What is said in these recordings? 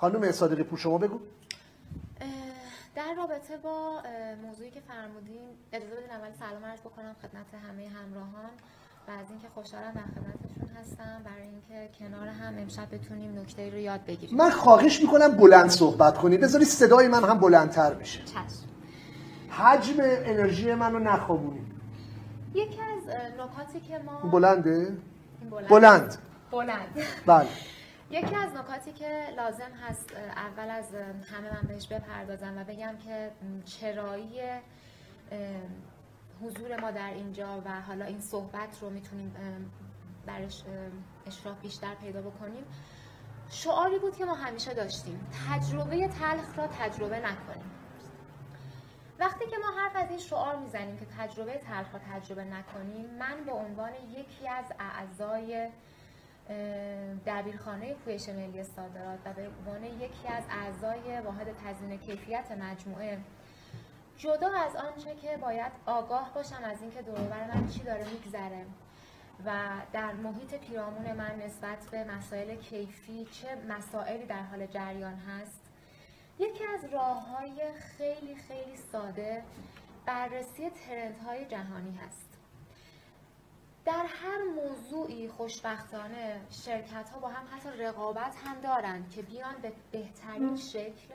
خانم صادقی پور شما بگو. در رابطه با موضوعی که فرمودین اجازه بدین اول سلام عرض بکنم خدمت همه همراهان و از اینکه خوشحالم در خدمتشون هستم. برای اینکه کنار هم امشب بتونیم نکته رو یاد بگیریم. من خواهش می‌کنم بلند صحبت کنی بذاری صدای من هم بلندتر بشه. چشم. حجم انرژی منو نخوابونی یکی از نکاتی که ما بلنده؟ بلند. بلند. بلند. بله. یکی از نکاتی که لازم هست اول از همه من بهش بپردازم و بگم که چرایی حضور ما در اینجا و حالا این صحبت رو می‌تونیم برش اشراف بیشتر پیدا بکنیم. شعاری بود که ما همیشه داشتیم تجربه تلخ را تجربه نکنیم. وقتی که ما حرف از این شعار می‌زنیم که تجربه تلخ را تجربه نکنیم من به عنوان یکی از اعضای دبیرخانه پویش ملی صادرات و به عنوان یکی از اعضای واحد تضمین کیفیت مجموعه. جدا از آنچه که باید آگاه باشم از اینکه دور و بر من چی داره میگذره و در محیط پیرامون من نسبت به مسائل کیفی چه مسائلی در حال جریان هست یکی از راه های خیلی خیلی ساده بررسی ترندهای جهانی هست. در هر موضوعی خوشبختانه شرکت ها با هم حتی رقابت هم دارند که بیان به بهترین شکل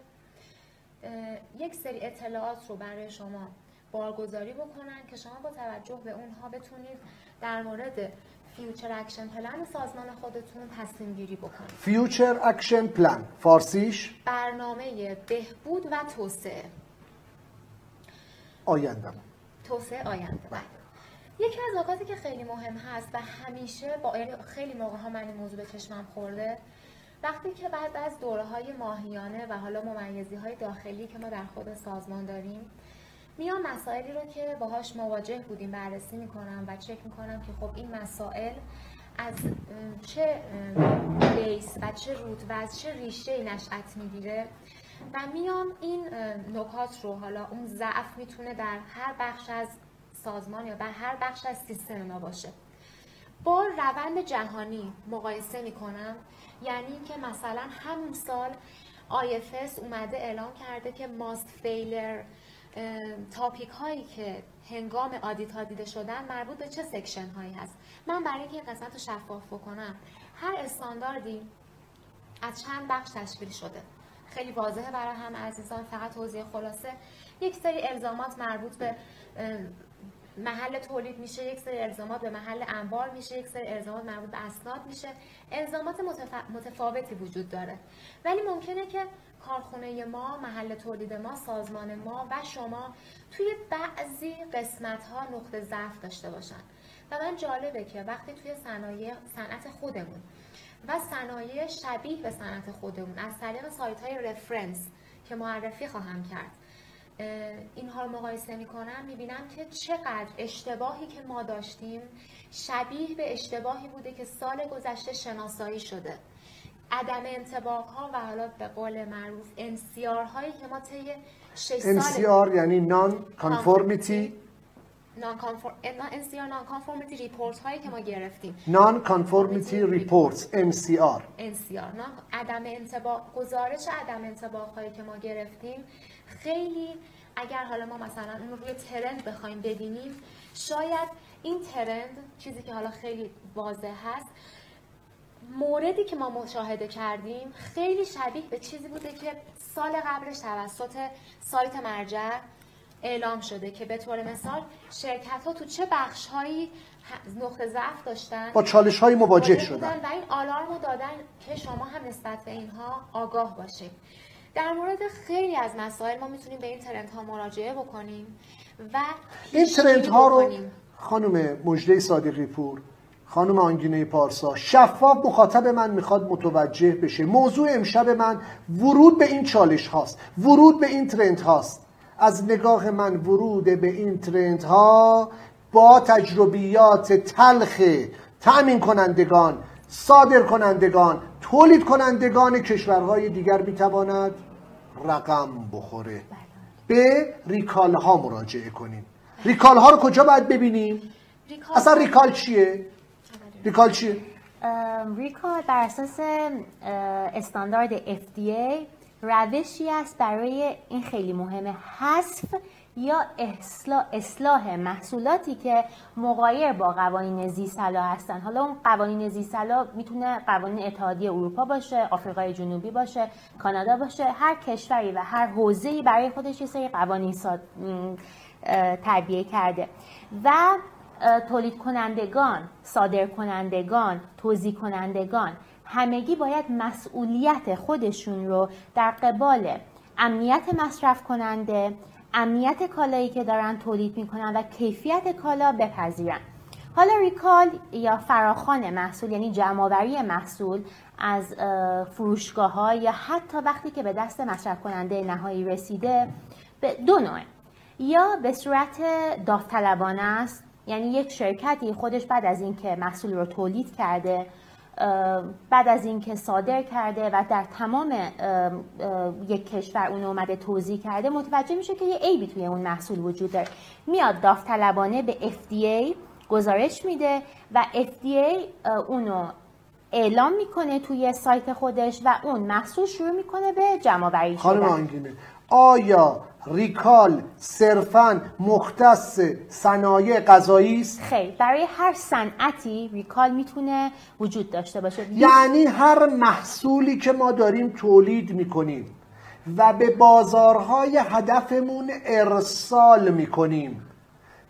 یک سری اطلاعات رو برای شما بارگذاری بکنن که شما با توجه به اونها بتونید در مورد future action plan سازمان خودتون تصمیم گیری بکنید. future action plan فارسیش؟ برنامه بهبود و توسعه. آیندم توسعه آینده. بله. یکی از نکاتی که خیلی مهم هست و همیشه با خیلی موقع ها من این موضوع به چشمم خورده وقتی که بعد از دوره های ماهیانه و حالا ممیزی های داخلی که ما در خود سازمان داریم میام مسائلی رو که باهاش مواجه بودیم بررسی می‌کنم و چک می‌کنم که خب این مسائل از چه بیس و چه روت و از چه ریشه نشأت می‌گیره و میام این نکات رو حالا اون ضعف می‌تونه در هر بخش از سازمان یا در هر بخش از سیستم ما باشه. با روند جهانی مقایسه می‌کنم یعنی که مثلا همون سال IFS اومده اعلام کرده که most failure topic هایی که هنگام audit ها دیده شدن مربوط به چه section هایی هست. من برای اینکه این قسمت رو شفاف بکنم هر استانداردی از چند بخش تشکیل شده. خیلی واضحه برای هم عزیزان فقط توضیح خلاصه. یک سری الزامات مربوط به محل تولید میشه یک سری الزامات به محل انبار میشه یک سری الزامات مربوط به اسناد میشه. الزامات متف- متفاوتی وجود داره. ولی ممکنه که کارخونه ما محل تولید ما سازمان ما و شما توی بعضی قسمت ها نقطه ضعف داشته باشن. و من جالبه که وقتی توی صنایع صنعت خودمون و صنایع شبیه به صنعت خودمون از طریق سایت های رفرنس که معرفی خواهم کرد اینها رو مقایسه می‌کنم می‌بینم که چقدر اشتباهی که ما داشتیم شبیه به اشتباهی بوده که سال گذشته شناسایی شده. عدم انطباق ها و حالا به قول معروف انسیار هایی که ما طی 6 سال NCR یعنی non-conformity non-conformity report هایی که ما گرفتیم. non-conformity reports NCR نه عدم انطباق گزارش عدم انطباق هایی که ما گرفتیم خیلی اگر حالا ما مثلا اون رو روی trend بخوایم ببینیم شاید این trend چیزی که حالا خیلی واضح هست موردی که ما مشاهده کردیم خیلی شبیه به چیزی بوده که سال قبلش توسط سایت مرجع اعلام شده که به طور مثال شرکت ها تو چه بخش هایی نقطه ضعف داشتن؟ با چالش های مواجه شدن. و این آلارم رو دادن که شما هم نسبت به اینها آگاه باشید. در مورد خیلی از مسائل ما می‌تونیم به این ترند ها مراجعه بکنیم و این ترند ها رو. خانم مجده صادقی پور خانم آنگینه پارسا شفاف مخاطب من می‌خواد متوجه بشه. موضوع امشب من ورود به این چالش هاست ورود به این trend هاست. از نگاه من ورود به این trend ها با تجربیات تلخ تأمین کنندگان صادر کنندگان تولید کنندگان کشورهای دیگر می‌تواند رقم بخوره. به recall ها مراجعه کنیم. recall ها رو کجا باید ببینیم؟ recall اصلا recall چیه؟ recall چیه؟ ریکال بر اساس استاندارد FDA روشی است برای این خیلی مهمه حذف یا اصلاح, اصلاح محصولاتی که مغایر با قوانین زیستلا هستن. حالا اون قوانین زیستلا می‌تونه قوانین اتحادیه اروپا باشه آفریقای جنوبی باشه کانادا باشه هر کشوری و هر حوزه‌ای برای خودش یه سری قوانین تعبیه کرده. و تولید کنندگان، صادر کنندگان، توزیع کنندگان همگی باید مسئولیت خودشون رو در قبال امنیت مصرف کننده، امنیت کالایی که دارن تولید می‌کنن و کیفیت کالا بپذیرن. حالا ریکال یا فراخوان محصول یعنی جمعآوری محصول از فروشگاه ها یا حتی وقتی که به دست مصرف کننده نهایی رسیده به دو نوعه یا به صورت داوطلبانه است یعنی یک شرکتی خودش بعد از اینکه محصول رو تولید کرده بعد از اینکه صادر کرده و در تمام یک کشور اون اومده توضیح کرده متوجه میشه که یه عیبی توی اون محصول وجود داره. میاد داوطلبانه به FDA گزارش میده و FDA اونو اعلام می‌کنه توی سایت خودش و اون محصول شروع می‌کنه به جمع آوری خانم شدن. آیا ریکال صرفا مختص صنایع غذایی است؟ خیر برای هر صنعتی ریکال می‌تونه وجود داشته باشه. یعنی هر محصولی که ما داریم تولید می‌کنیم و به بازارهای هدفمون ارسال می‌کنیم.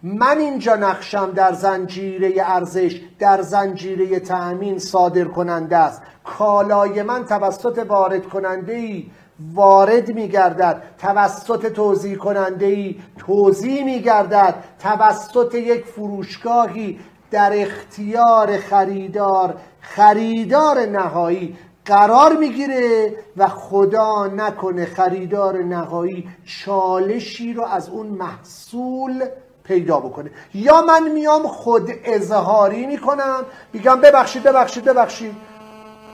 من اینجا نقشم در زنجیره ارزش در زنجیره تأمین صادر کننده است. کالای من توسط وارد کننده ای وارد میگردد. توسط توضیح کننده ای توضیح میگردد. توسط یک فروشگاهی در اختیار خریدار خریدار نهایی قرار می‌گیره و خدا نکنه خریدار نهایی چالشی رو از اون محصول پیدا بکنه. یا من میام خود اظهاری می‌کنم. میگم ببخشید ببخشید ببخشید.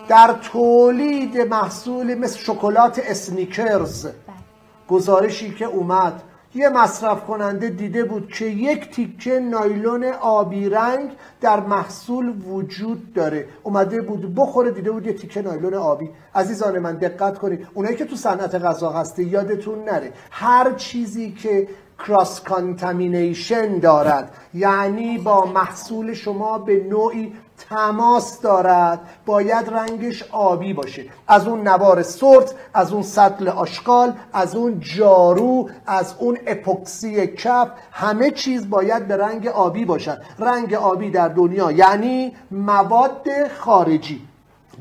در تولید محصول مثل شکلات اسنیکرز گزارشی که اومد. یه مصرف کننده دیده بود که یک تیکه نایلون آبی رنگ در محصول وجود داره. اومده بود بخوره دیده بود یه تیکه نایلون آبی. عزیزان من دقت کنید. اونایی که تو صنعت غذا هستی یادتون نره. هر چیزی که cross contamination دارد. یعنی با محصول شما به نوعی تماس دارد. باید رنگش آبی باشه. از اون نوار سرت از اون سطل آشغال از اون جارو از اون اپوکسی کف همه چیز باید به رنگ آبی باشد رنگ آبی در دنیا یعنی مواد خارجی.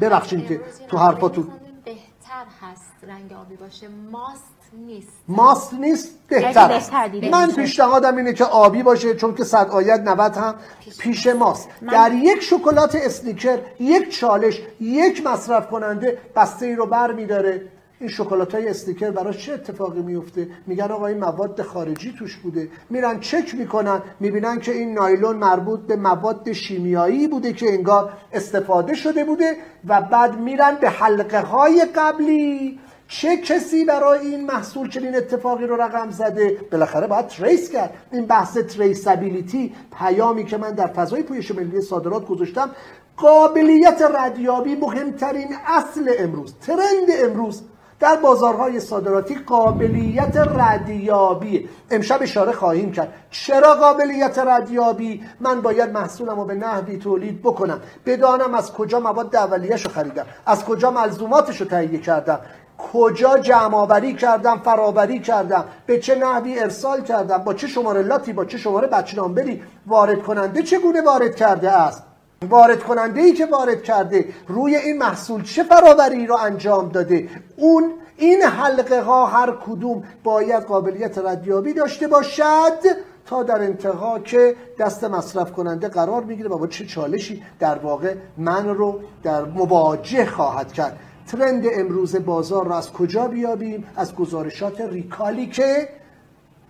ببخشید که تو حرفاتون بهتر هست رنگ آبی باشه. ماست نیست. ماست نیست؟ بهتر. بهتر من. پیشنهادم اینه که آبی باشه چون که صد آیت 90 هم پیش ماست. در یک شکلات اسنیکر یک چالش یک مصرف کننده بسته ای رو بر میداره. این شکلات های اسنیکرز براش چه اتفاقی میفته میگن آقا این مواد خارجی توش بوده. میرن چک می‌کنن می‌بینن که این نایلون مربوط به مواد شیمیایی بوده که انگار استفاده شده بوده و بعد میرن به حلقه های قبلی. چه کسی برای این محصول چنین اتفاقی رو رقم زده؟ بالاخره باید trace کرد. این بحث traceability پیامی که من در فضای پویش ملی صادرات گذاشتم قابلیت ردیابی مهمترین اصل امروز ترند امروز در بازارهای صادراتی قابلیت ردیابی. امشب اشاره خواهیم کرد. چرا قابلیت ردیابی؟ من باید محصولم رو به نحوی تولید بکنم. بدانم از کجا مواد اولیه‌ش رو خریدم. از کجا ملزوماتش رو تهیه کردم. کجا جمع آوری کردم فراوری کردم به چه نحوی ارسال کردم با چه شماره لاتی با چه شماره بچه نامبری وارد کننده چگونه وارد کرده است؟ وارد کننده ای که وارد کرده روی این محصول چه فراوری رو انجام داده؟ اون این حلقه ها هر کدوم باید قابلیت ردیابی داشته باشد تا در انتها که دست مصرف کننده قرار می‌گیره با چه چالشی در واقع من رو در مواجه خواهد کرد. ترند امروز بازار رو از کجا بیابیم؟ از گزارشات ریکالی که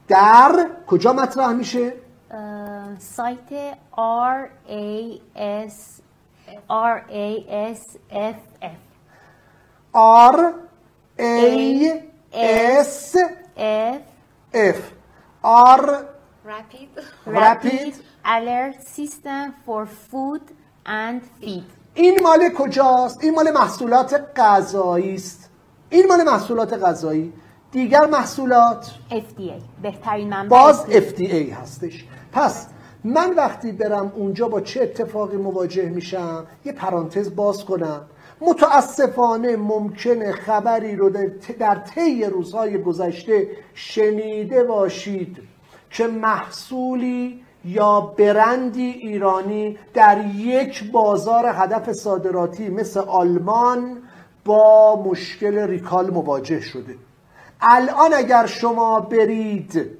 در کجا مطرح میشه؟ سایت R A S R A S F F R A S F F R رپید Rapid Alert System for Food and Feed. این مال کجاست؟ این مال محصولات غذایی است. این مال محصولات غذایی. دیگر محصولات؟ FDA بهترین منبع باز FDA هستش. پس من وقتی برم اونجا با چه اتفاقی مواجه میشم؟ یه پرانتز باز کنم. متاسفانه ممکنه خبری رو در طی روزهای گذشته شنیده باشید که محصولی یا برندی ایرانی در یک بازار هدف صادراتی مثل آلمان با مشکل ریکال مواجه شده. الان اگر شما برید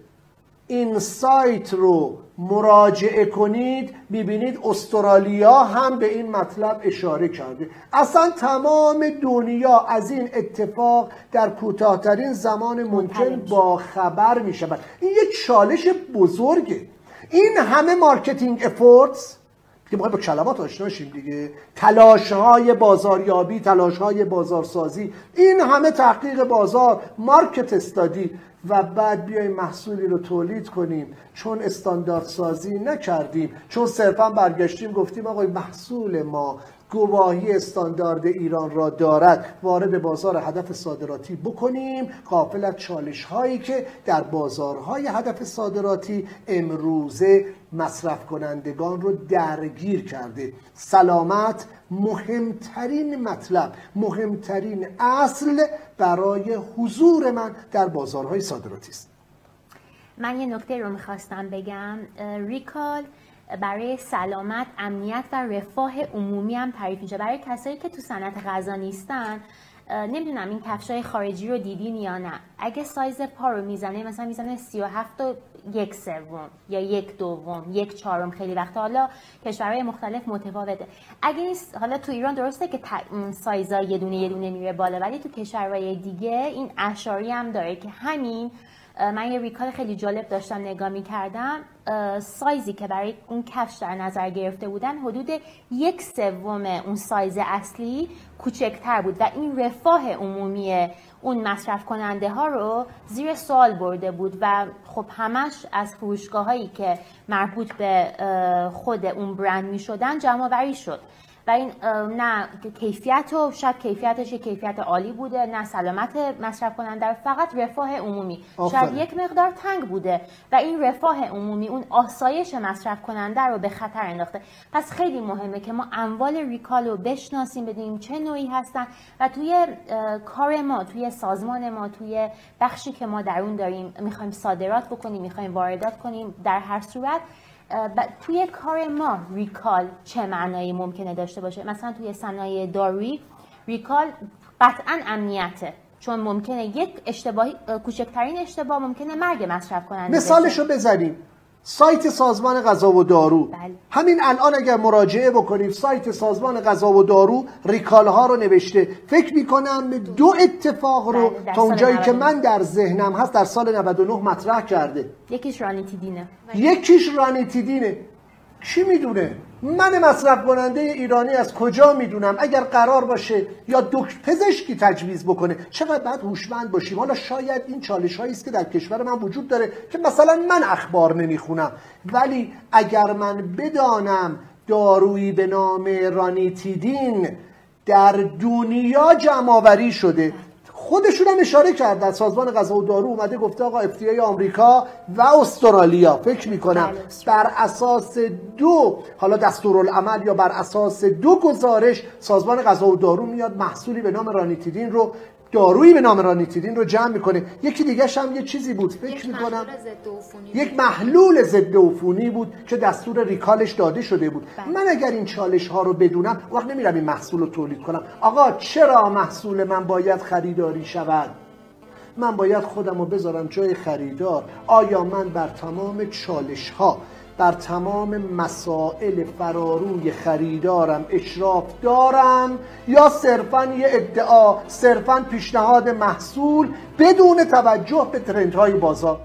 این سایت رو مراجعه کنید می‌بینید استرالیا هم به این مطلب اشاره کرده. اصلا تمام دنیا از این اتفاق در کوتاهترین زمان ممکن با خبر می‌شود. این یک چالش بزرگه. این همه marketing efforts که با کلمات آشنا شیم دیگه. تلاش های بازاریابی تلاش های بازارسازی این همه تحقیق بازار مارکت استادی و بعد بیایم محصولی رو تولید کنیم. چون استاندارد سازی نکردیم چون صرفا برگشتیم گفتیم آقای محصول ما گواهی استاندارد ایران را دارد. وارد بازار هدف صادراتی بکنیم. قافل از چالش هایی که در بازارهای هدف صادراتی امروزه مصرف کنندگان رو درگیر کرده. سلامت مهمترین مطلب مهمترین اصل برای حضور من در بازارهای صادراتی است. من یه نکته رو می‌خواستم بگم. ریکال برای سلامت امنیت و رفاه عمومی هم تعریف میشه. برای کسایی که تو صنعت غذا نیستن نمی‌دونم این کفش های خارجی رو دیدین یا نه. اگه سایز پا رو می‌زنه مثلا می‌زنه 37 و یک سوم یا یک دوم یک چهارم. خیلی وقت حالا کشورهای مختلف متفاوته. اگه این حالا تو ایران درسته که سایزا یه دونه یه دونه میره بالا ولی تو کشورهای دیگه این اشاری هم داره که همین من یه ریکال خیلی جالب داشتم نگاه می کردم سایزی که برای اون کفش در نظر گرفته بودن حدود یک سوم اون سایز اصلی کوچکتر بود و این رفاه عمومی اون مصرف کننده ها رو زیر سوال برده بود و خب همش از فروشگاه هایی که مربوط به خود اون برند می شدن جمع شد. و این نه کیفیت و شاید کیفیتش کیفیت عالی بوده نه سلامت مصرف کننده فقط رفاه عمومی. شاید یک مقدار تنگ بوده و این رفاه عمومی اون آسایش مصرف کننده رو به خطر انداخته. پس خیلی مهمه که ما اموال ریکال رو بشناسیم بدیم چه نوعی هستن و توی کار ما توی سازمان ما توی بخشی که ما در اون داریم می‌خوایم صادرات بکنیم می‌خوایم واردات کنیم در هر صورت توی کار ما ریکال چه معنایی ممکنه داشته باشه؟ مثلا توی صنایع دارویی ریکال قطعا امنیته چون ممکنه یک اشتباهی کوچکترین اشتباه ممکنه مرگ مصرف کننده مثالشو بزنیم. سایت سازمان غذا و دارو. بله. همین الان اگر مراجعه بکنیم سایت سازمان غذا و دارو ریکال ها رو نوشته. فکر می‌کنم دو اتفاق رو بله، تا اونجایی که من در ذهنم هست در سال 99 مطرح کرده. یکیش رانیتیدینه. یکیش رانیتیدینه. کی می‌دونه؟ من مصرف کننده ایرانی از کجا می‌دونم؟ اگر قرار باشه یا دکتر پزشکی تجویز بکنه. چقدر باید هوشمند باشیم؟ حالا شاید این چالش هایی است که در کشور من وجود داره که مثلا من اخبار نمی‌خونم. ولی اگر من بدانم دارویی به نام رانیتیدین در دنیا جمعآوری شده خودشون هم اشاره کردن سازمان غذا و دارو اومده گفته آقا افتیای آمریکا و استرالیا فکر می‌کنم بله. بر اساس دو حالا دستورالعمل یا بر اساس دو گزارش سازمان غذا و دارو میاد محصولی به نام رانیتیدین رو دارویی به نام رانیتیدین رو جمع می‌کنه. یکی دیگه هم یه چیزی بود. فکر می‌کنم یک محلول ضد عفونی بود که دستور ریکالش داده شده بود. بله. من اگر این چالش ها رو بدونم وقت نمیرم این محصول رو تولید کنم. آقا چرا محصول من باید خریداری شود؟ من باید خودم رو بذارم جای خریدار. آیا من بر تمام چالش ها بر تمام مسائل فراروی خریدارم اشراف دارم یا صرفا یه ادعا صرفا پیشنهاد محصول بدون توجه به ترندهای بازار؟